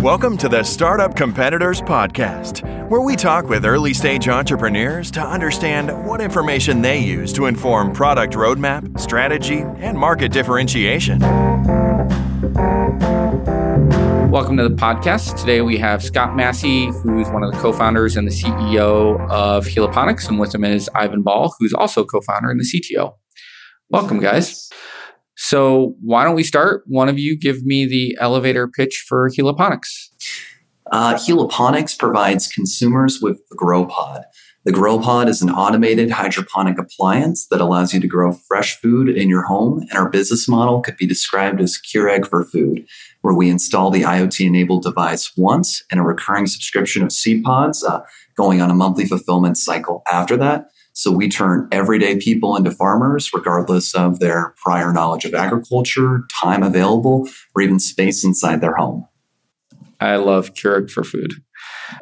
Welcome to the Startup Competitors Podcast, where we talk with early stage entrepreneurs to understand what information they use to inform product roadmap, strategy, and market differentiation. Welcome to the podcast. Today we have Scott Massey, who's one of the co founders and the CEO of Heliponics, and with him is Ivan Ball, who's also co founder and the CTO. Welcome, guys. So why don't we start? One of you give me the elevator pitch for Heliponics. Uh, Heliponics provides consumers with the GrowPod. The GrowPod is an automated hydroponic appliance that allows you to grow fresh food in your home, and our business model could be described as Keurig for food, where we install the IoT-enabled device once and a recurring subscription of seed pods uh, going on a monthly fulfillment cycle after that. So we turn everyday people into farmers, regardless of their prior knowledge of agriculture, time available, or even space inside their home. I love Keurig for food.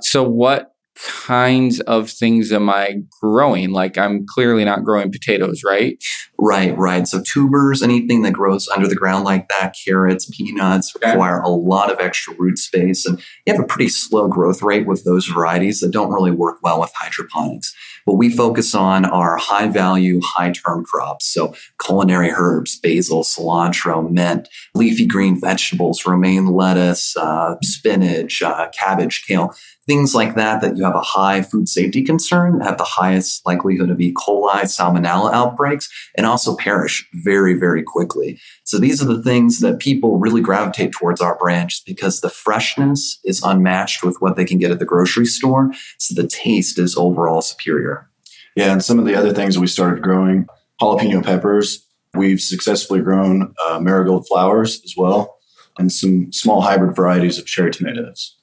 So, what kinds of things am I growing? Like, I'm clearly not growing potatoes, right? Right, right. So, tubers, anything that grows under the ground like that, carrots, peanuts, require a lot of extra root space. And you have a pretty slow growth rate with those varieties that don't really work well with hydroponics. What we focus on are high value, high term crops. So culinary herbs, basil, cilantro, mint, leafy green vegetables, romaine lettuce, uh, spinach, uh, cabbage, kale, things like that, that you have a high food safety concern, have the highest likelihood of E. coli, salmonella outbreaks, and also perish very, very quickly. So these are the things that people really gravitate towards our branch because the freshness is unmatched with what they can get at the grocery store. So the taste is overall superior. Yeah, and some of the other things we started growing, jalapeno peppers. We've successfully grown uh, marigold flowers as well, and some small hybrid varieties of cherry tomatoes.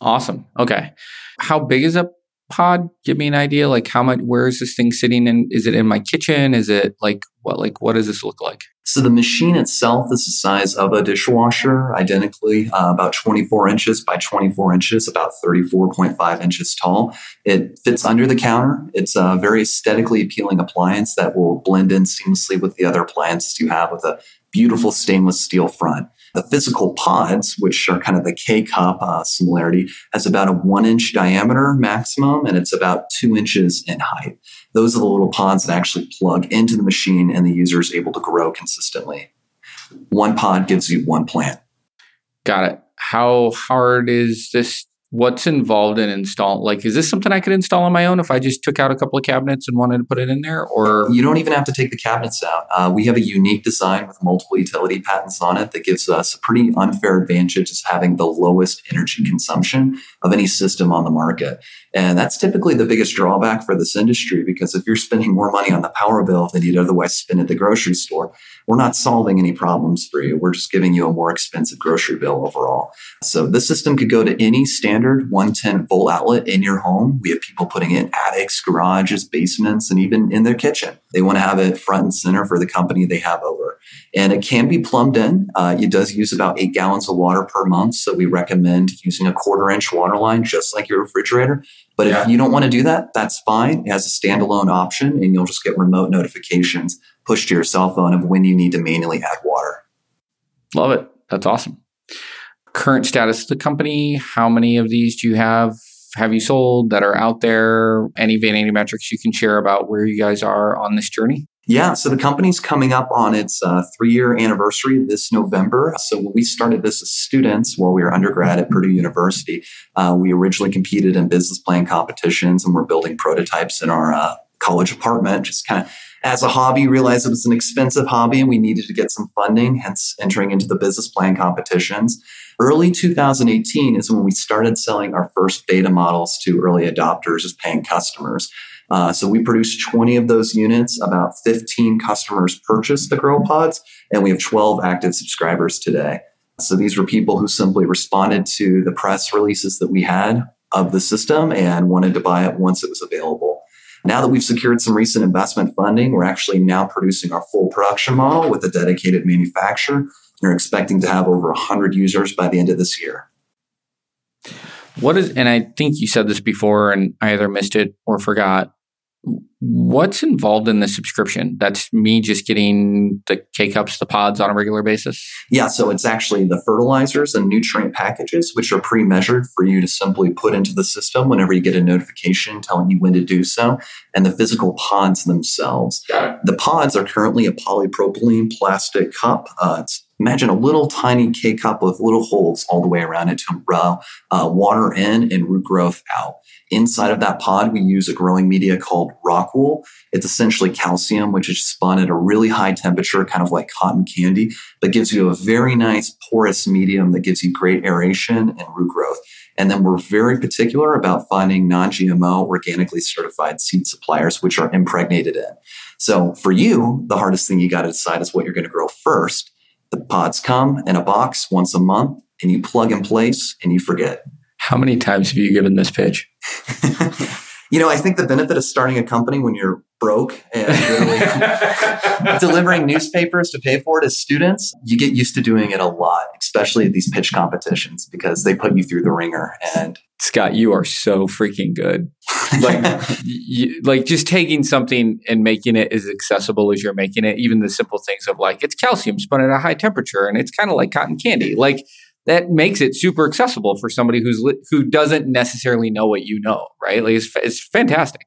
Awesome. Okay. How big is a pod? Give me an idea. Like how much, where is this thing sitting in? Is it in my kitchen? Is it like what, like what does this look like? So the machine itself is the size of a dishwasher, identically uh, about 24 inches by 24 inches, about 34.5 inches tall. It fits under the counter. It's a very aesthetically appealing appliance that will blend in seamlessly with the other appliances you have with a beautiful stainless steel front. The physical pods, which are kind of the K cup uh, similarity, has about a one inch diameter maximum, and it's about two inches in height. Those are the little pods that actually plug into the machine, and the user is able to grow consistently. One pod gives you one plant. Got it. How hard is this what's involved in install like is this something i could install on my own if i just took out a couple of cabinets and wanted to put it in there or? You don't even have to take the cabinets out. Uh, we have a unique design with multiple utility patents on it that gives us a pretty unfair advantage as having the lowest energy consumption of any system on the market. And that's typically the biggest drawback for this industry because if you're spending more money on the power bill than you'd otherwise spend at the grocery store we're not solving any problems for you we're just giving you a more expensive grocery bill overall so this system could go to any standard standard 110 volt outlet in your home. We have people putting it in attics, garages, basements, and even in their kitchen. They want to have it front and center for the company they have over. And it can be plumbed in. Uh, it does use about eight gallons of water per month. So we recommend using a quarter inch water line, just like your refrigerator. But yeah. if you don't want to do that, that's fine. It has a standalone option and you'll just get remote notifications pushed to your cell phone of when you need to manually add water. Love it. That's awesome current status of the company? How many of these do you have? Have you sold that are out there? Any vanity metrics you can share about where you guys are on this journey? Yeah, so the company's coming up on its uh, three year anniversary this November. So we started this as students while we were undergrad at Purdue University, uh, we originally competed in business plan competitions and we're building prototypes in our uh, college apartment, just kind of as a hobby, realized it was an expensive hobby and we needed to get some funding, hence entering into the business plan competitions. Early 2018 is when we started selling our first beta models to early adopters as paying customers. Uh, so we produced 20 of those units. About 15 customers purchased the Grow Pods, and we have 12 active subscribers today. So these were people who simply responded to the press releases that we had of the system and wanted to buy it once it was available. Now that we've secured some recent investment funding, we're actually now producing our full production model with a dedicated manufacturer. We're expecting to have over 100 users by the end of this year. What is, and I think you said this before and I either missed it or forgot. What's involved in the subscription? That's me just getting the K cups, the pods on a regular basis? Yeah, so it's actually the fertilizers and nutrient packages, which are pre measured for you to simply put into the system whenever you get a notification telling you when to do so, and the physical pods themselves. The pods are currently a polypropylene plastic cup. Uh, imagine a little tiny K cup with little holes all the way around it to allow uh, water in and root growth out. Inside of that pod, we use a growing media called rock wool. It's essentially calcium, which is spun at a really high temperature, kind of like cotton candy, but gives you a very nice porous medium that gives you great aeration and root growth. And then we're very particular about finding non GMO, organically certified seed suppliers, which are impregnated in. So for you, the hardest thing you got to decide is what you're going to grow first. The pods come in a box once a month, and you plug in place and you forget. How many times have you given this pitch? you know, I think the benefit of starting a company when you're broke and really delivering newspapers to pay for it as students, you get used to doing it a lot, especially at these pitch competitions because they put you through the wringer. And Scott, you are so freaking good. Like, you, like just taking something and making it as accessible as you're making it. Even the simple things of like it's calcium spun at a high temperature, and it's kind of like cotton candy. Like that makes it super accessible for somebody who's who doesn't necessarily know what you know, right? Like it's, it's fantastic.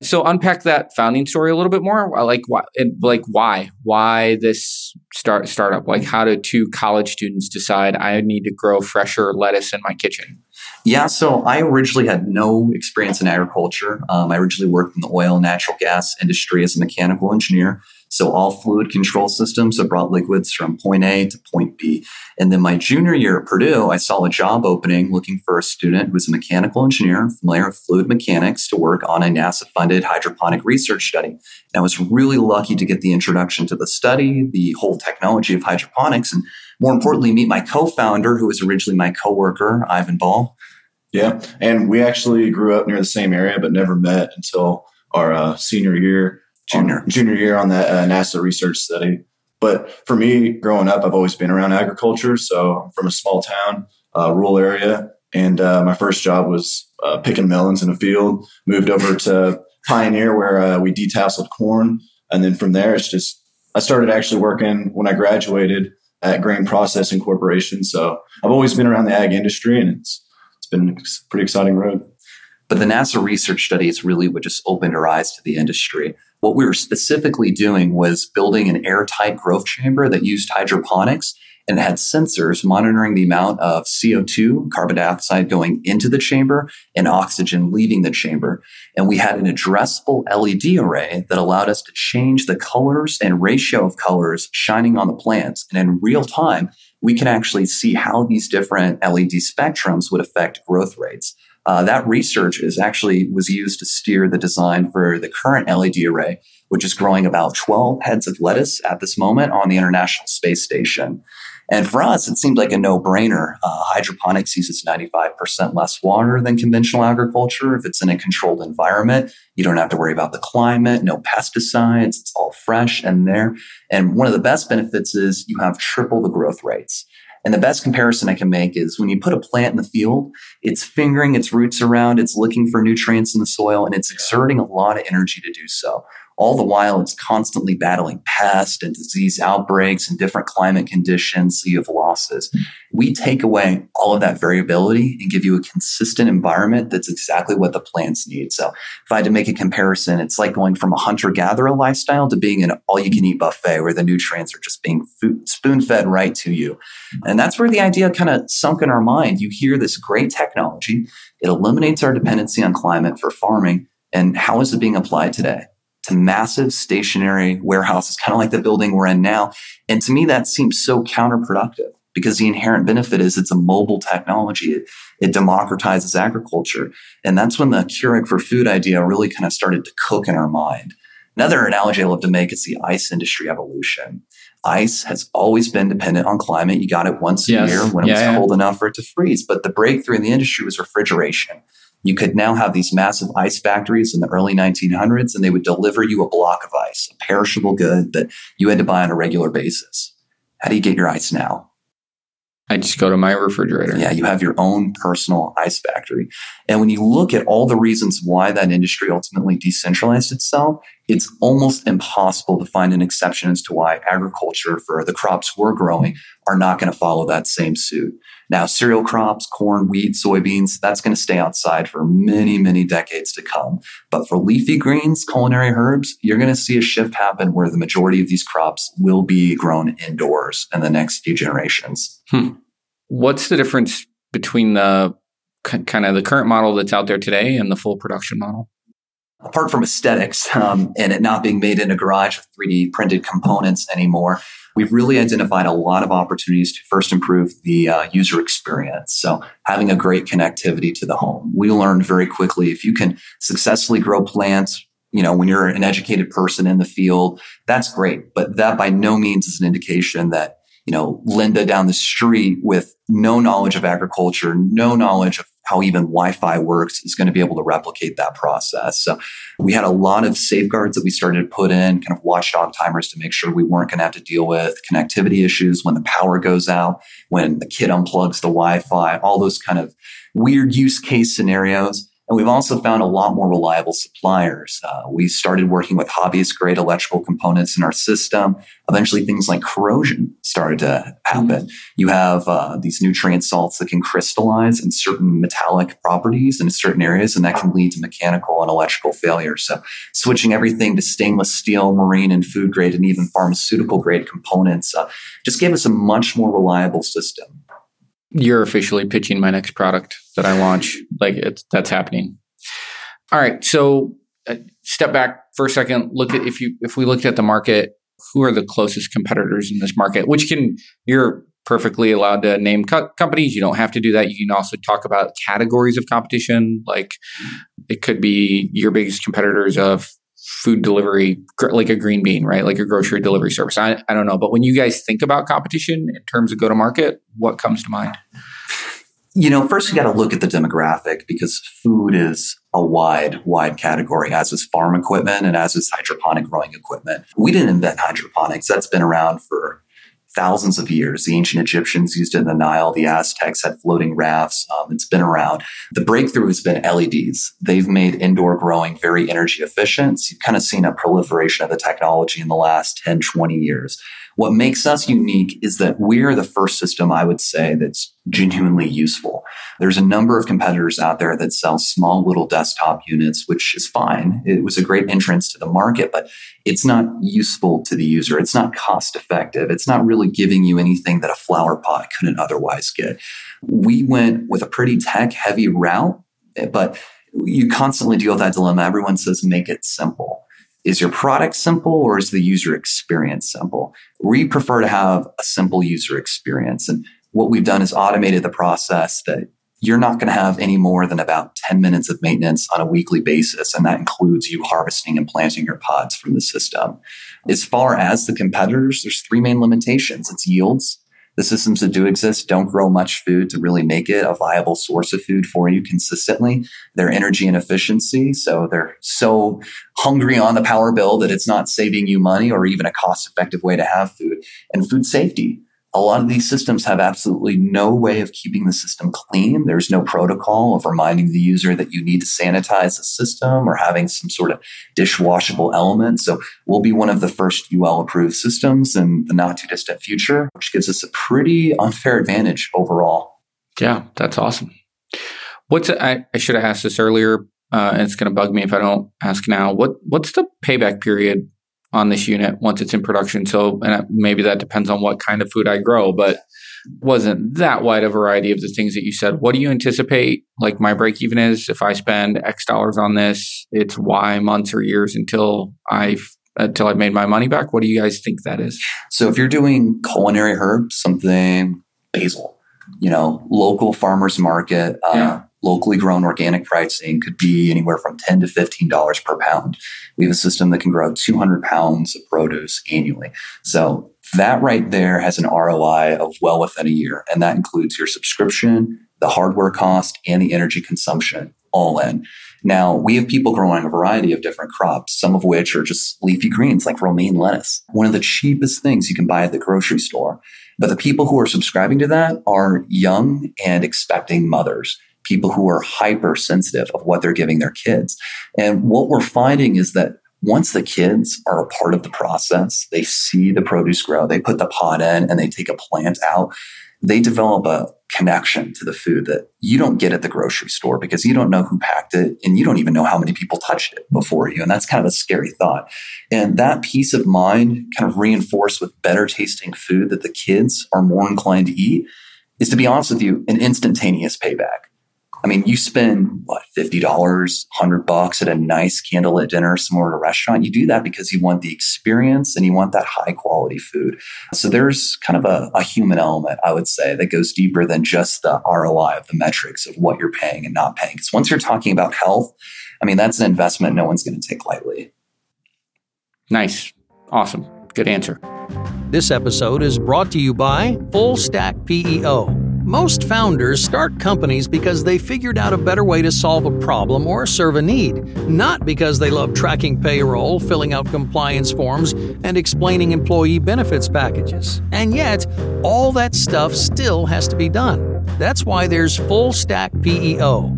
So unpack that founding story a little bit more. Like why, like why, why this start startup? Like how do two college students decide I need to grow fresher lettuce in my kitchen? Yeah, so I originally had no experience in agriculture. Um, I originally worked in the oil and natural gas industry as a mechanical engineer. So all fluid control systems that brought liquids from point A to point B. And then my junior year at Purdue, I saw a job opening looking for a student who was a mechanical engineer familiar with fluid mechanics to work on a NASA funded hydroponic research study. And I was really lucky to get the introduction to the study, the whole technology of hydroponics, and more importantly, meet my co-founder, who was originally my coworker, Ivan Ball. Yeah, and we actually grew up near the same area, but never met until our uh, senior year junior junior year on that uh, NASA research study. But for me, growing up, I've always been around agriculture. So I'm from a small town, uh, rural area, and uh, my first job was uh, picking melons in a field. Moved over to Pioneer where uh, we detasseled corn, and then from there, it's just I started actually working when I graduated at Grain Processing Corporation. So I've always been around the ag industry, and it's it's been a pretty exciting road. But the NASA research study, studies really what just opened our eyes to the industry. What we were specifically doing was building an airtight growth chamber that used hydroponics and had sensors monitoring the amount of CO2, carbon dioxide going into the chamber and oxygen leaving the chamber. And we had an addressable LED array that allowed us to change the colors and ratio of colors shining on the plants. And in real time, we can actually see how these different LED spectrums would affect growth rates. Uh, that research is actually was used to steer the design for the current LED array, which is growing about 12 heads of lettuce at this moment on the International Space Station. And for us, it seemed like a no brainer. Uh, hydroponics uses 95% less water than conventional agriculture. If it's in a controlled environment, you don't have to worry about the climate, no pesticides. It's all fresh and there. And one of the best benefits is you have triple the growth rates. And the best comparison I can make is when you put a plant in the field, it's fingering its roots around, it's looking for nutrients in the soil, and it's exerting a lot of energy to do so. All the while, it's constantly battling pest and disease outbreaks and different climate conditions. So you have losses. We take away all of that variability and give you a consistent environment that's exactly what the plants need. So if I had to make a comparison, it's like going from a hunter gatherer lifestyle to being an all you can eat buffet where the nutrients are just being spoon fed right to you. And that's where the idea kind of sunk in our mind. You hear this great technology, it eliminates our dependency on climate for farming. And how is it being applied today? To massive stationary warehouses, kind of like the building we're in now. And to me, that seems so counterproductive because the inherent benefit is it's a mobile technology. It, it democratizes agriculture. And that's when the Keurig for food idea really kind of started to cook in our mind. Another analogy I love to make is the ice industry evolution. Ice has always been dependent on climate. You got it once a year when it yeah, was yeah. cold enough for it to freeze. But the breakthrough in the industry was refrigeration. You could now have these massive ice factories in the early 1900s, and they would deliver you a block of ice, a perishable good that you had to buy on a regular basis. How do you get your ice now? I just go to my refrigerator. Yeah, you have your own personal ice factory. And when you look at all the reasons why that industry ultimately decentralized itself, it's almost impossible to find an exception as to why agriculture for the crops we're growing are not going to follow that same suit. Now, cereal crops, corn, wheat, soybeans, that's going to stay outside for many, many decades to come. But for leafy greens, culinary herbs, you're going to see a shift happen where the majority of these crops will be grown indoors in the next few generations. Hmm. What's the difference between the kind of the current model that's out there today and the full production model? apart from aesthetics um, and it not being made in a garage with 3D printed components anymore, we've really identified a lot of opportunities to first improve the uh, user experience. So having a great connectivity to the home. We learned very quickly if you can successfully grow plants, you know, when you're an educated person in the field, that's great. But that by no means is an indication that you know, Linda down the street with no knowledge of agriculture, no knowledge of how even Wi-Fi works is going to be able to replicate that process. So we had a lot of safeguards that we started to put in, kind of watchdog timers to make sure we weren't going to have to deal with connectivity issues when the power goes out, when the kid unplugs the Wi-Fi, all those kind of weird use case scenarios. And we've also found a lot more reliable suppliers. Uh, we started working with hobbyist grade electrical components in our system. Eventually, things like corrosion started to happen. Mm-hmm. You have uh, these nutrient salts that can crystallize in certain metallic properties in certain areas, and that can lead to mechanical and electrical failure. So, switching everything to stainless steel, marine, and food grade, and even pharmaceutical grade components uh, just gave us a much more reliable system you're officially pitching my next product that I launch. Like it's that's happening. All right, so uh, step back for a second. Look at if you if we looked at the market, who are the closest competitors in this market? Which can you're perfectly allowed to name co- companies. You don't have to do that. You can also talk about categories of competition. Like it could be your biggest competitors of food delivery, like a green bean, right? Like a grocery delivery service. I, I don't know. But when you guys think about competition in terms of go to market, what comes to mind? You know, first you got to look at the demographic because food is a wide, wide category, as is farm equipment and as is hydroponic growing equipment. We didn't invent hydroponics. That's been around for thousands of years. The ancient Egyptians used it in the Nile. The Aztecs had floating rafts. Um, it's been around. The breakthrough has been LEDs. They've made indoor growing very energy efficient. So you've kind of seen a proliferation of the technology in the last 10, 20 years. What makes us unique is that we're the first system I would say that's genuinely useful. There's a number of competitors out there that sell small little desktop units, which is fine. It was a great entrance to the market, but it's not useful to the user. It's not cost effective. It's not really giving you anything that a flower pot couldn't otherwise get. We went with a pretty tech heavy route, but you constantly deal with that dilemma. Everyone says make it simple. Is your product simple or is the user experience simple? We prefer to have a simple user experience. And what we've done is automated the process that you're not going to have any more than about 10 minutes of maintenance on a weekly basis. And that includes you harvesting and planting your pods from the system. As far as the competitors, there's three main limitations. It's yields, the systems that do exist don't grow much food to really make it a viable source of food for you consistently. Their energy and efficiency. So they're so hungry on the power bill that it's not saving you money or even a cost effective way to have food. And food safety a lot of these systems have absolutely no way of keeping the system clean. There's no protocol of reminding the user that you need to sanitize the system or having some sort of dishwashable element. So we'll be one of the first UL approved systems in the not too distant future, which gives us a pretty unfair advantage overall. Yeah, that's awesome. What's I, I should have asked this earlier, uh, and it's going to bug me if I don't ask now. What what's the payback period on this unit once it's in production. So, and maybe that depends on what kind of food I grow, but wasn't that wide a variety of the things that you said. What do you anticipate like my break even is if I spend X dollars on this, it's Y months or years until I've until I've made my money back? What do you guys think that is? So if you're doing culinary herbs, something basil, you know, local farmers market, uh, yeah locally grown organic pricing could be anywhere from 10 to $15 per pound. We have a system that can grow 200 pounds of produce annually. So that right there has an ROI of well within a year. And that includes your subscription, the hardware cost, and the energy consumption all in. Now, we have people growing a variety of different crops, some of which are just leafy greens like romaine lettuce, one of the cheapest things you can buy at the grocery store. But the people who are subscribing to that are young and expecting mothers, people who are hypersensitive of what they're giving their kids. And what we're finding is that once the kids are a part of the process, they see the produce grow, they put the pot in and they take a plant out, they develop a connection to the food that you don't get at the grocery store because you don't know who packed it and you don't even know how many people touched it before you. And that's kind of a scary thought. And that peace of mind kind of reinforced with better tasting food that the kids are more inclined to eat is to be honest with you, an instantaneous payback. I mean, you spend what, $50, 100 bucks at a nice candlelit dinner somewhere at a restaurant. You do that because you want the experience and you want that high quality food. So there's kind of a, a human element, I would say, that goes deeper than just the ROI of the metrics of what you're paying and not paying. Because once you're talking about health, I mean, that's an investment no one's going to take lightly. Nice. Awesome. Good answer. This episode is brought to you by Full Stack PEO. Most founders start companies because they figured out a better way to solve a problem or serve a need, not because they love tracking payroll, filling out compliance forms, and explaining employee benefits packages. And yet, all that stuff still has to be done. That's why there's Full Stack PEO.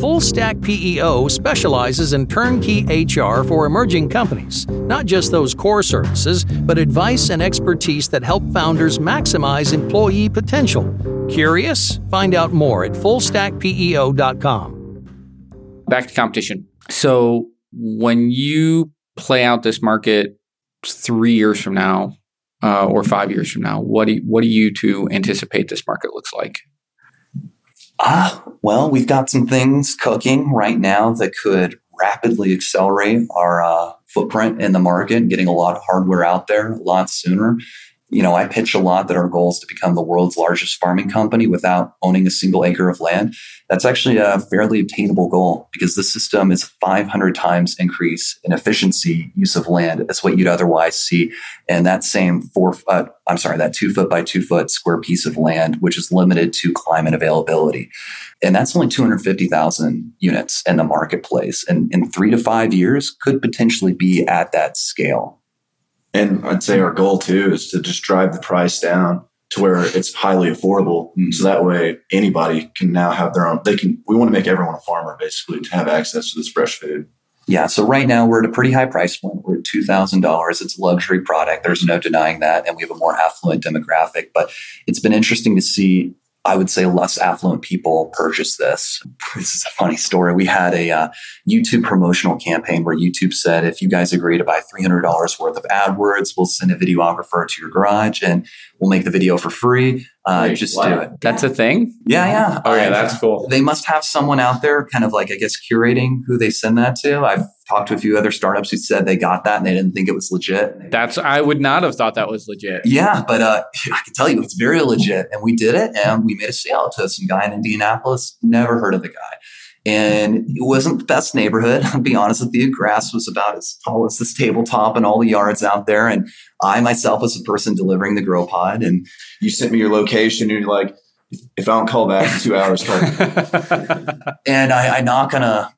Full Stack PEO specializes in turnkey HR for emerging companies, not just those core services, but advice and expertise that help founders maximize employee potential. Curious? Find out more at fullstackpeo.com. Back to competition. So, when you play out this market three years from now uh, or five years from now, what do you, what do you to anticipate this market looks like? Ah, well, we've got some things cooking right now that could rapidly accelerate our uh, footprint in the market, getting a lot of hardware out there a lot sooner you know, I pitch a lot that our goal is to become the world's largest farming company without owning a single acre of land. That's actually a fairly obtainable goal because the system is 500 times increase in efficiency use of land as what you'd otherwise see in that same four, uh, I'm sorry, that two foot by two foot square piece of land, which is limited to climate availability. And that's only 250,000 units in the marketplace. And in three to five years could potentially be at that scale. And I'd say our goal too is to just drive the price down to where it's highly affordable. Mm-hmm. So that way anybody can now have their own, they can, we want to make everyone a farmer basically to have access to this fresh food. Yeah. So right now we're at a pretty high price point. We're at $2,000. It's a luxury product. There's no denying that. And we have a more affluent demographic, but it's been interesting to see I would say less affluent people purchase this. This is a funny story. We had a uh, YouTube promotional campaign where YouTube said, if you guys agree to buy $300 worth of AdWords, we'll send a videographer to your garage and we'll make the video for free. Uh, Wait, just what? do it. That's a thing? Yeah, yeah. Oh, yeah, that's cool. They must have someone out there kind of like, I guess, curating who they send that to. I've talked to a few other startups who said they got that and they didn't think it was legit. That's, I would not have thought that was legit. Yeah, but uh, I can tell you it's very legit. And we did it and we made a sale to some guy in Indianapolis. Never heard of the guy. And it wasn't the best neighborhood. I'll be honest with you. Grass was about as tall as this tabletop and all the yards out there. And I myself was the person delivering the grow pod. And you sent me your location and you're like, if I don't call back in two hours, call and I, I knock on a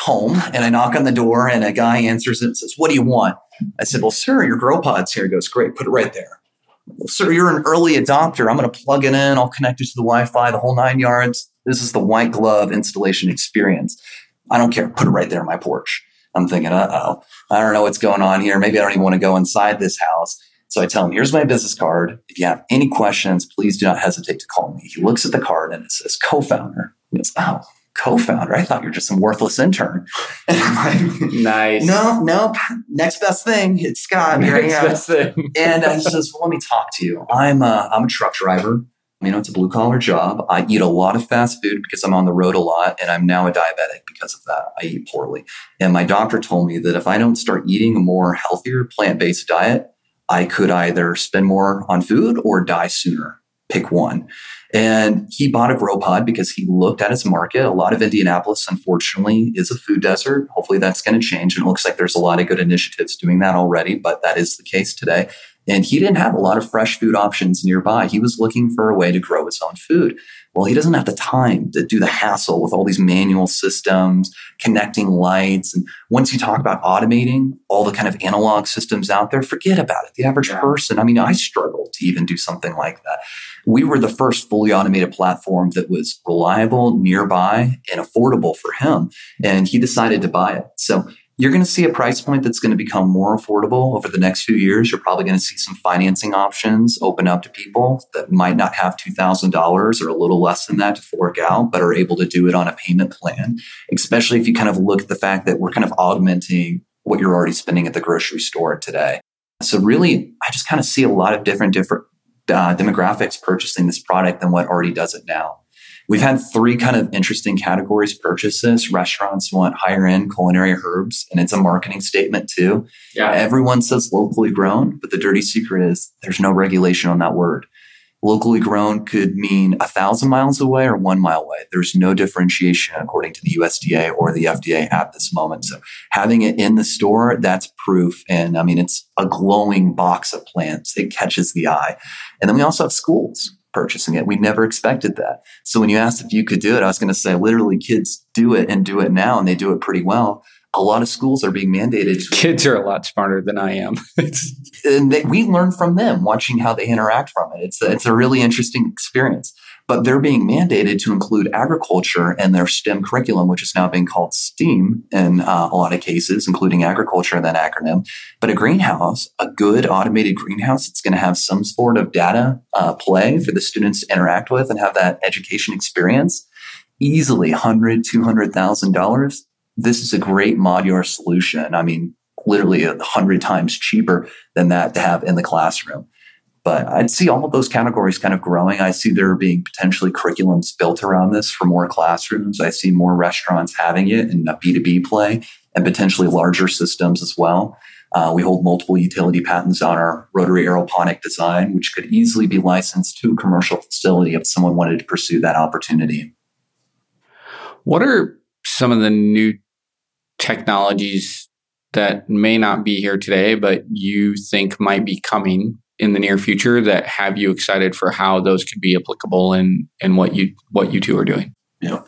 home and I knock on the door and a guy answers and says, What do you want? I said, Well, sir, your grow pod's here. He goes, Great, put it right there. Well, sir, you're an early adopter. I'm going to plug it in. I'll connect it to the Wi Fi, the whole nine yards. This is the white glove installation experience. I don't care. Put it right there on my porch. I'm thinking, uh oh, I don't know what's going on here. Maybe I don't even want to go inside this house. So I tell him, here's my business card. If you have any questions, please do not hesitate to call me. He looks at the card and it says co founder. He goes, oh, co-founder. I thought you're just some worthless intern. Like, nice. No, no. Next best thing. It's Scott. Next best thing. and uh, he says, well, let me talk to you. I'm a, I'm a truck driver. You know, it's a blue collar job. I eat a lot of fast food because I'm on the road a lot and I'm now a diabetic because of that. I eat poorly. And my doctor told me that if I don't start eating a more healthier plant based diet, I could either spend more on food or die sooner. Pick one. And he bought a grow pod because he looked at its market. A lot of Indianapolis, unfortunately, is a food desert. Hopefully that's going to change. And it looks like there's a lot of good initiatives doing that already, but that is the case today. And he didn't have a lot of fresh food options nearby. He was looking for a way to grow his own food. Well, he doesn't have the time to do the hassle with all these manual systems, connecting lights. And once you talk about automating all the kind of analog systems out there, forget about it. The average person, I mean, I struggle to even do something like that. We were the first fully automated platform that was reliable, nearby, and affordable for him. And he decided to buy it. So you're going to see a price point that's going to become more affordable over the next few years. You're probably going to see some financing options open up to people that might not have $2,000 or a little less than that to fork out, but are able to do it on a payment plan, especially if you kind of look at the fact that we're kind of augmenting what you're already spending at the grocery store today. So really, I just kind of see a lot of different, different uh, demographics purchasing this product than what already does it now. We've had three kind of interesting categories purchase this. Restaurants want higher end culinary herbs, and it's a marketing statement too. Yeah. Everyone says locally grown, but the dirty secret is there's no regulation on that word. Locally grown could mean a thousand miles away or one mile away. There's no differentiation according to the USDA or the FDA at this moment. So having it in the store, that's proof. And I mean, it's a glowing box of plants. It catches the eye. And then we also have schools purchasing it. We never expected that. So when you asked if you could do it, I was going to say literally kids do it and do it now and they do it pretty well. A lot of schools are being mandated. Kids are a lot smarter than I am. and they, we learn from them watching how they interact from it. It's a, it's a really interesting experience but they're being mandated to include agriculture in their STEM curriculum, which is now being called STEAM in uh, a lot of cases, including agriculture in that acronym. But a greenhouse, a good automated greenhouse, it's going to have some sort of data uh, play for the students to interact with and have that education experience. Easily, hundred, two hundred thousand dollars. This is a great modular solution. I mean, literally a hundred times cheaper than that to have in the classroom. But I'd see all of those categories kind of growing. I see there being potentially curriculums built around this for more classrooms. I see more restaurants having it in a B2B play and potentially larger systems as well. Uh, we hold multiple utility patents on our rotary aeroponic design, which could easily be licensed to a commercial facility if someone wanted to pursue that opportunity. What are some of the new technologies that may not be here today, but you think might be coming in the near future that have you excited for how those could be applicable and in what you what you two are doing? Yeah.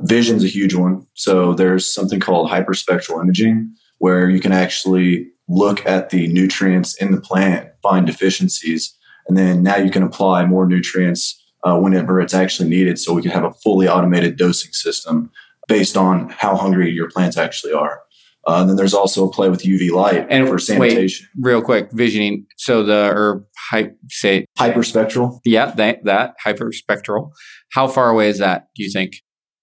Vision's a huge one. So there's something called hyperspectral imaging where you can actually look at the nutrients in the plant, find deficiencies, and then now you can apply more nutrients uh, whenever it's actually needed. So we can have a fully automated dosing system based on how hungry your plants actually are. Uh, and then there's also a play with UV light and for sanitation. Wait, real quick, visioning. So the or hy- say hyperspectral. Yeah, that that hyperspectral. How far away is that? Do you think?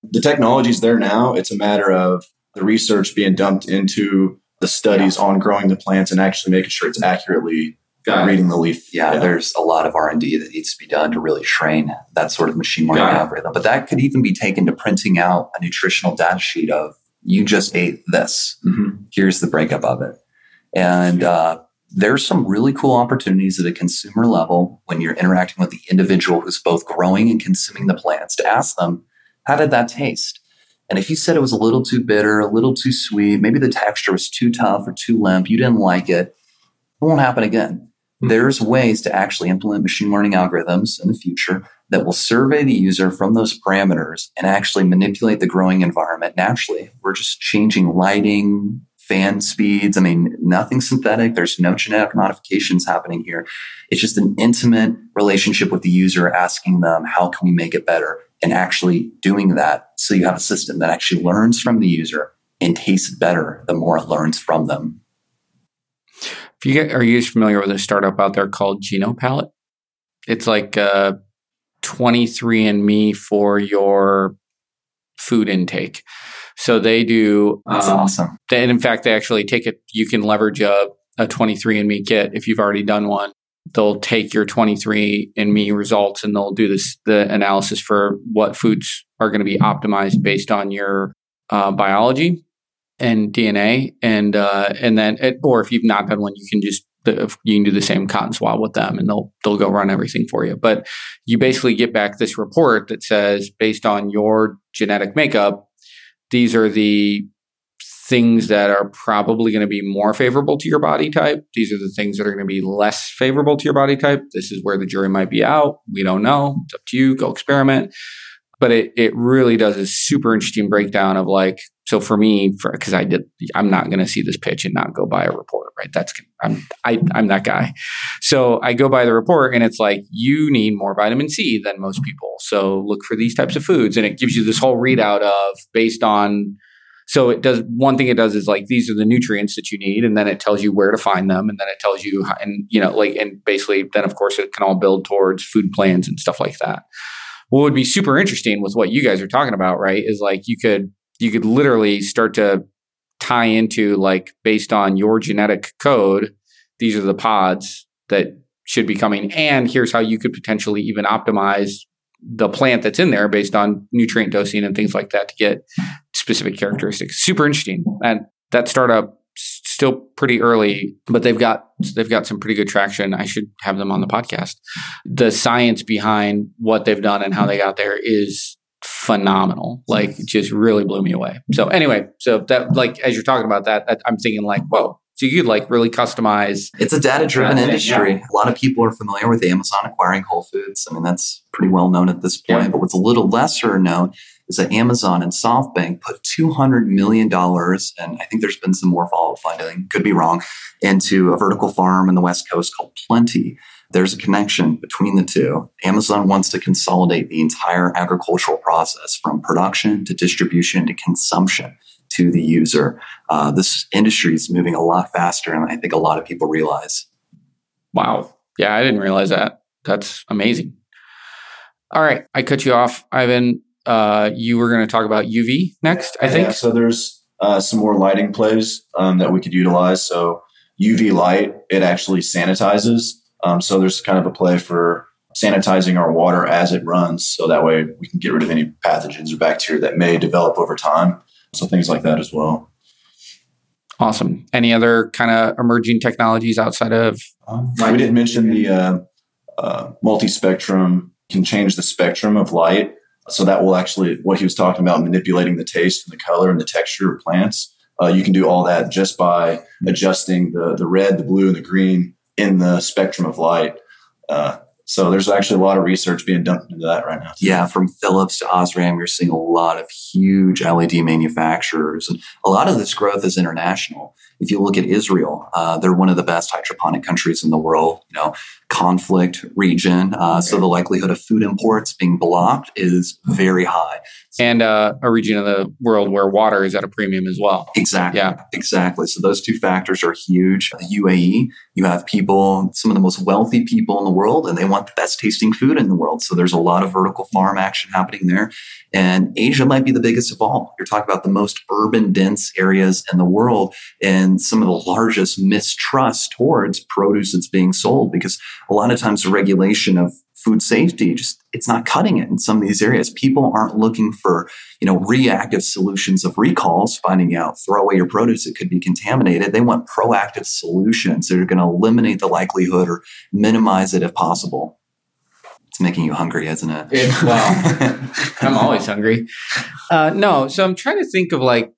The technology's there now. It's a matter of the research being dumped into the studies yeah. on growing the plants and actually making sure it's accurately Got reading it. the leaf. Yeah, yeah, there's a lot of R and D that needs to be done to really train that sort of machine learning algorithm. But that could even be taken to printing out a nutritional data sheet of you just ate this. Mm-hmm. Here's the breakup of it. And uh, there's some really cool opportunities at a consumer level when you're interacting with the individual who's both growing and consuming the plants to ask them, how did that taste? And if you said it was a little too bitter, a little too sweet, maybe the texture was too tough or too limp, you didn't like it, it won't happen again. Mm-hmm. There's ways to actually implement machine learning algorithms in the future that will survey the user from those parameters and actually manipulate the growing environment naturally. We're just changing lighting, fan speeds. I mean, nothing synthetic. There's no genetic modifications happening here. It's just an intimate relationship with the user asking them, how can we make it better? And actually doing that. So you have a system that actually learns from the user and tastes better the more it learns from them. If you get, are you familiar with a startup out there called GenoPalate? It's like uh, 23andMe for your food intake. So they do. That's um, awesome. and in fact, they actually take it. You can leverage a, a 23andMe kit if you've already done one. They'll take your 23andMe results and they'll do this the analysis for what foods are going to be optimized based on your uh, biology and DNA, and uh, and then it, or if you've not done one, you can just you can do the same cotton swab with them and they'll they'll go run everything for you. But you basically get back this report that says based on your genetic makeup, these are the things that are probably going to be more favorable to your body type. These are the things that are going to be less favorable to your body type. This is where the jury might be out. We don't know. It's up to you. Go experiment. But it, it really does a super interesting breakdown of like, so for me, because I did, I'm not going to see this pitch and not go buy a report, right? That's I'm I, I'm that guy. So I go buy the report, and it's like you need more vitamin C than most people. So look for these types of foods, and it gives you this whole readout of based on so it does one thing it does is like these are the nutrients that you need, and then it tells you where to find them, and then it tells you how, and you know like and basically then of course it can all build towards food plans and stuff like that. What would be super interesting with what you guys are talking about, right, is like you could you could literally start to tie into like based on your genetic code, these are the pods that should be coming, and here's how you could potentially even optimize the plant that's in there based on nutrient dosing and things like that to get specific characteristics. Super interesting. And that startup still pretty early, but they've got they've got some pretty good traction. I should have them on the podcast. The science behind what they've done and how they got there is phenomenal. Like just really blew me away. So anyway, so that like as you're talking about that, I'm thinking like, whoa, so you could like really customize. It's a data driven industry. Yeah. A lot of people are familiar with Amazon acquiring Whole Foods. I mean, that's pretty well known at this point. Yeah. But what's a little lesser known is that Amazon and SoftBank put $200 million, and I think there's been some more follow up funding, could be wrong, into a vertical farm in the West Coast called Plenty. There's a connection between the two. Amazon wants to consolidate the entire agricultural process from production to distribution to consumption to the user. Uh, this industry is moving a lot faster, and I think a lot of people realize. Wow. Yeah, I didn't realize that. That's amazing. All right, I cut you off, Ivan. Uh, you were going to talk about UV next, I think. Yeah, so there's uh, some more lighting plays um, that we could utilize. So UV light, it actually sanitizes. Um, so there's kind of a play for sanitizing our water as it runs, so that way we can get rid of any pathogens or bacteria that may develop over time. So things like that as well. Awesome. Any other kind of emerging technologies outside of? Um, we didn't mention the uh, uh, multi-spectrum can change the spectrum of light. So that will actually, what he was talking about, manipulating the taste and the color and the texture of plants. Uh, you can do all that just by adjusting the the red, the blue, and the green in the spectrum of light. Uh, so there's actually a lot of research being done into that right now. Yeah, from Philips to Osram, you're seeing a lot of huge LED manufacturers, and a lot of this growth is international. If you look at Israel, uh, they're one of the best hydroponic countries in the world. You know, conflict region, uh, so the likelihood of food imports being blocked is very high. And uh, a region of the world where water is at a premium as well. Exactly. Yeah. Exactly. So those two factors are huge. The UAE, you have people, some of the most wealthy people in the world, and they want the best tasting food in the world. So there's a lot of vertical farm action happening there. And Asia might be the biggest of all. You're talking about the most urban dense areas in the world and some of the largest mistrust towards produce that's being sold because a lot of times the regulation of food safety just it's not cutting it in some of these areas. People aren't looking for you know reactive solutions of recalls finding out throw away your produce it could be contaminated. They want proactive solutions that are going to eliminate the likelihood or minimize it if possible. It's making you hungry isn't it, it well i'm always hungry. Uh, no so i'm trying to think of like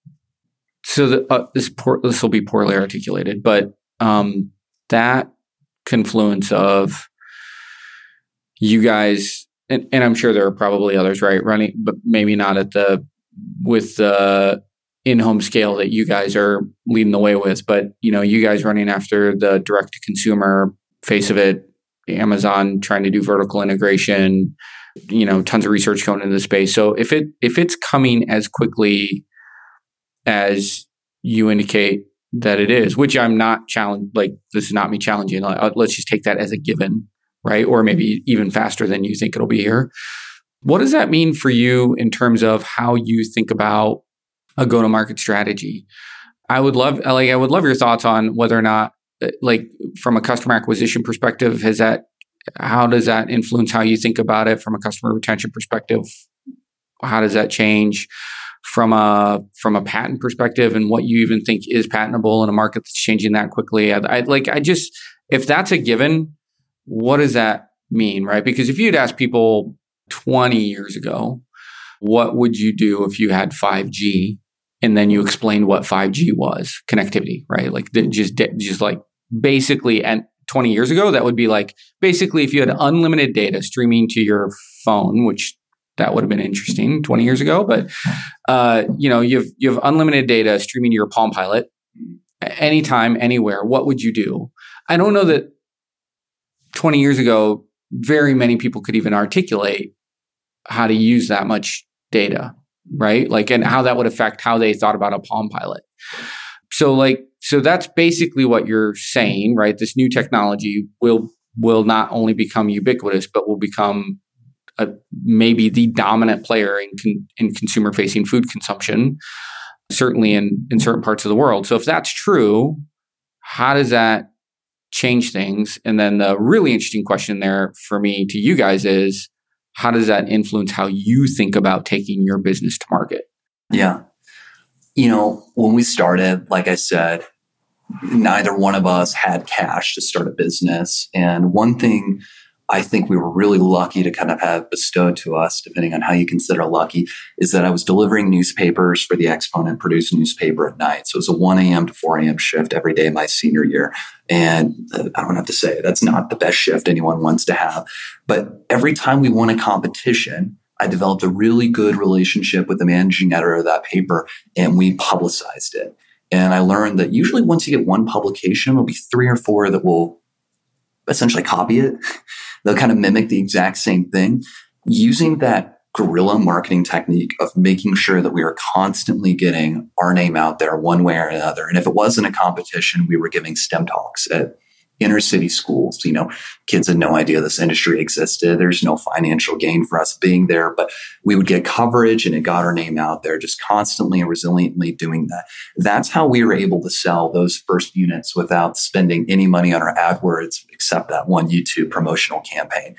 so the, uh, this poor, this will be poorly articulated but um, that confluence of you guys and, and, I'm sure there are probably others, right? Running, but maybe not at the with the in-home scale that you guys are leading the way with. But you know, you guys running after the direct-to-consumer face of it, Amazon trying to do vertical integration, you know, tons of research going into the space. So if it if it's coming as quickly as you indicate that it is, which I'm not challenged. Like this is not me challenging. Uh, let's just take that as a given, right? Or maybe even faster than you think it'll be here. What does that mean for you in terms of how you think about a go-to-market strategy? I would love, like, I would love your thoughts on whether or not, uh, like, from a customer acquisition perspective, has that, how does that influence how you think about it from a customer retention perspective? How does that change? From a from a patent perspective and what you even think is patentable in a market that's changing that quickly. I, I like I just if that's a given, what does that mean, right? Because if you'd ask people 20 years ago, what would you do if you had 5G and then you explained what 5G was, connectivity, right? Like just just like basically and 20 years ago that would be like basically if you had unlimited data streaming to your phone, which that would have been interesting 20 years ago, but uh, you know, you have you have unlimited data streaming to your Palm Pilot anytime anywhere. What would you do? I don't know that 20 years ago very many people could even articulate how to use that much data right? Like, and how that would affect how they thought about a Palm Pilot. So, like, so that's basically what you're saying, right? This new technology will will not only become ubiquitous, but will become a, maybe the dominant player in con, in consumer facing food consumption, certainly in in certain parts of the world. So, if that's true, how does that change things? And then the really interesting question there for me to you guys is how does that influence how you think about taking your business to market? Yeah. You know, when we started, like I said, neither one of us had cash to start a business. And one thing I think we were really lucky to kind of have bestowed to us, depending on how you consider lucky, is that I was delivering newspapers for the Exponent produced newspaper at night. So it was a 1 a.m. to 4 a.m. shift every day my senior year. And uh, I don't have to say that's not the best shift anyone wants to have. But every time we won a competition, I developed a really good relationship with the managing editor of that paper and we publicized it. And I learned that usually once you get one publication, there'll be three or four that will essentially copy it. They'll kind of mimic the exact same thing using that guerrilla marketing technique of making sure that we are constantly getting our name out there one way or another. And if it wasn't a competition, we were giving STEM talks at inner city schools. You know, kids had no idea this industry existed. There's no financial gain for us being there, but we would get coverage and it got our name out there just constantly and resiliently doing that. That's how we were able to sell those first units without spending any money on our AdWords except that one YouTube promotional campaign.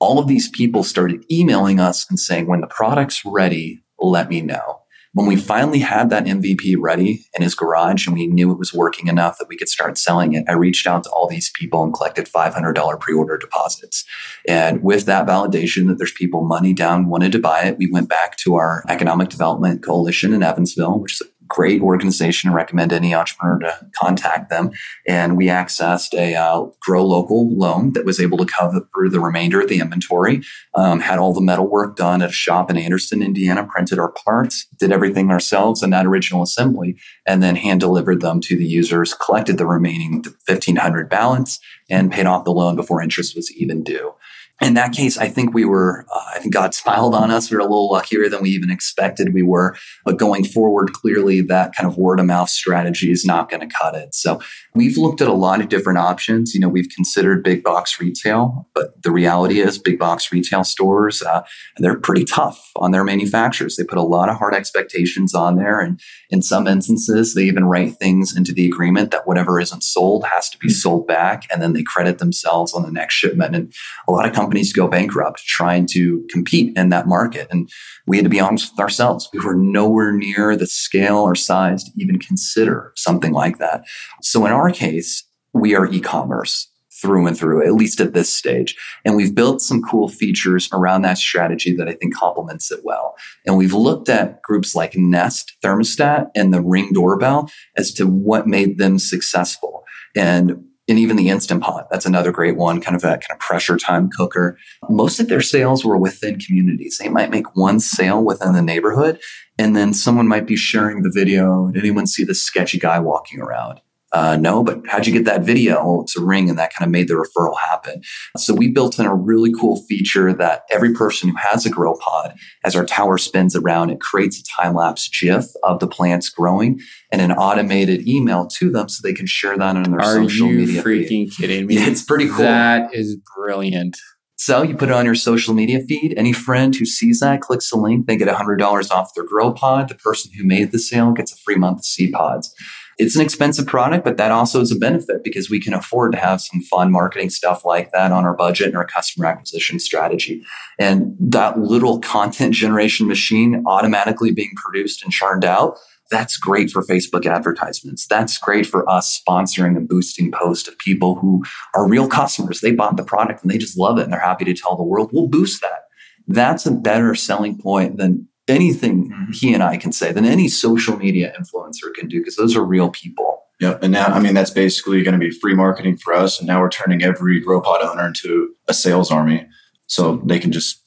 All of these people started emailing us and saying, when the product's ready, let me know. When we finally had that MVP ready in his garage and we knew it was working enough that we could start selling it, I reached out to all these people and collected $500 pre order deposits. And with that validation that there's people money down wanted to buy it, we went back to our economic development coalition in Evansville, which is a great organization. And recommend any entrepreneur to contact them. And we accessed a uh, grow local loan that was able to cover the remainder of the inventory. Um, had all the metal work done at a shop in Anderson, Indiana. Printed our parts, did everything ourselves in that original assembly, and then hand delivered them to the users. Collected the remaining 1500 balance and paid off the loan before interest was even due in that case, I think we were, uh, I think God smiled on us. We were a little luckier than we even expected we were. But going forward, clearly that kind of word of mouth strategy is not going to cut it. So we've looked at a lot of different options. You know, we've considered big box retail, but the reality is big box retail stores, uh, they're pretty tough on their manufacturers. They put a lot of hard expectations on there. And in some instances, they even write things into the agreement that whatever isn't sold has to be sold back. And then they credit themselves on the next shipment. And a lot of companies companies go bankrupt trying to compete in that market. And we had to be honest with ourselves. We were nowhere near the scale or size to even consider something like that. So in our case, we are e-commerce through and through, at least at this stage. And we've built some cool features around that strategy that I think complements it well. And we've looked at groups like Nest Thermostat and the Ring doorbell as to what made them successful. And and even the Instant Pot, that's another great one, kind of that kind of pressure time cooker. Most of their sales were within communities. They might make one sale within the neighborhood, and then someone might be sharing the video. Did anyone see the sketchy guy walking around? Uh, no, but how'd you get that video? Oh, it's a ring, and that kind of made the referral happen. So we built in a really cool feature that every person who has a grow pod, as our tower spins around, it creates a time lapse GIF of the plants growing and an automated email to them so they can share that on their Are social media. Are you freaking feed. kidding me? Yeah, it's pretty cool. That is brilliant. So you put it on your social media feed. Any friend who sees that clicks the link, they get $100 off their grow pod. The person who made the sale gets a free month of seed pods it's an expensive product, but that also is a benefit because we can afford to have some fun marketing stuff like that on our budget and our customer acquisition strategy. And that little content generation machine automatically being produced and churned out, that's great for Facebook advertisements. That's great for us sponsoring and boosting posts of people who are real customers. They bought the product and they just love it and they're happy to tell the world. We'll boost that. That's a better selling point than anything mm-hmm. he and I can say than any social media influencer can do because those are real people. Yep. And now, I mean, that's basically going to be free marketing for us. And now we're turning every grow pod owner into a sales army. So they can just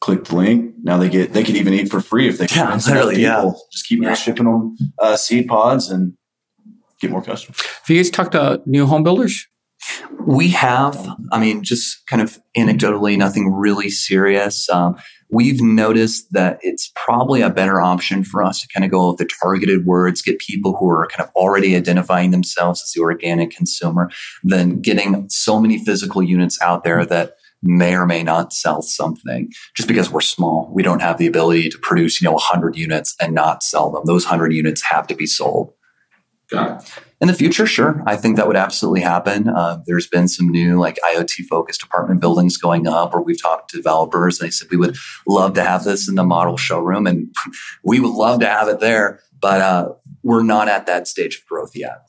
click the link. Now they get, they can even eat for free if they can. Yeah, literally, yeah. Just keep yeah. shipping them uh, seed pods and get more customers. Have you guys talked to new home builders? We have, I mean, just kind of anecdotally, nothing really serious. Um, we've noticed that it's probably a better option for us to kind of go with the targeted words, get people who are kind of already identifying themselves as the organic consumer, than getting so many physical units out there that may or may not sell something just because we're small. We don't have the ability to produce, you know, 100 units and not sell them. Those 100 units have to be sold. Got it. In the future, sure. I think that would absolutely happen. Uh, there's been some new like IoT focused apartment buildings going up where we've talked to developers and they said we would love to have this in the model showroom and we would love to have it there, but uh, we're not at that stage of growth yet.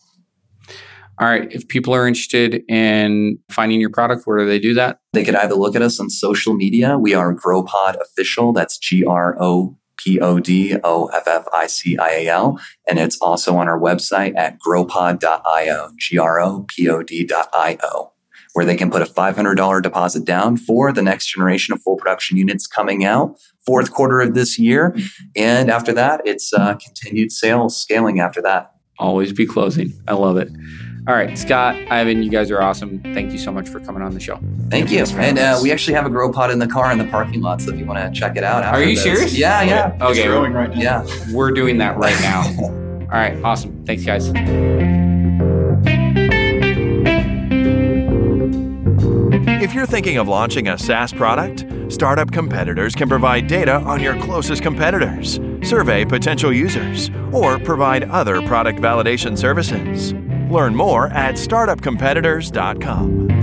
All right. If people are interested in finding your product, where do they do that? They could either look at us on social media. We are GrowPod Official. That's G R O P O D O F F I C I A L. And it's also on our website at growpod.io, G R O P O D.io, where they can put a $500 deposit down for the next generation of full production units coming out fourth quarter of this year. And after that, it's uh, continued sales scaling after that. Always be closing. I love it. All right, Scott, Ivan, you guys are awesome. Thank you so much for coming on the show. Thank you. And uh, we actually have a grow pod in the car in the parking lot, so if you want to check it out. Are you this. serious? Yeah, yeah. Okay, it's growing right now. Yeah, we're doing that right now. All right, awesome. Thanks, guys. If you're thinking of launching a SaaS product, Startup Competitors can provide data on your closest competitors, survey potential users, or provide other product validation services. Learn more at startupcompetitors.com.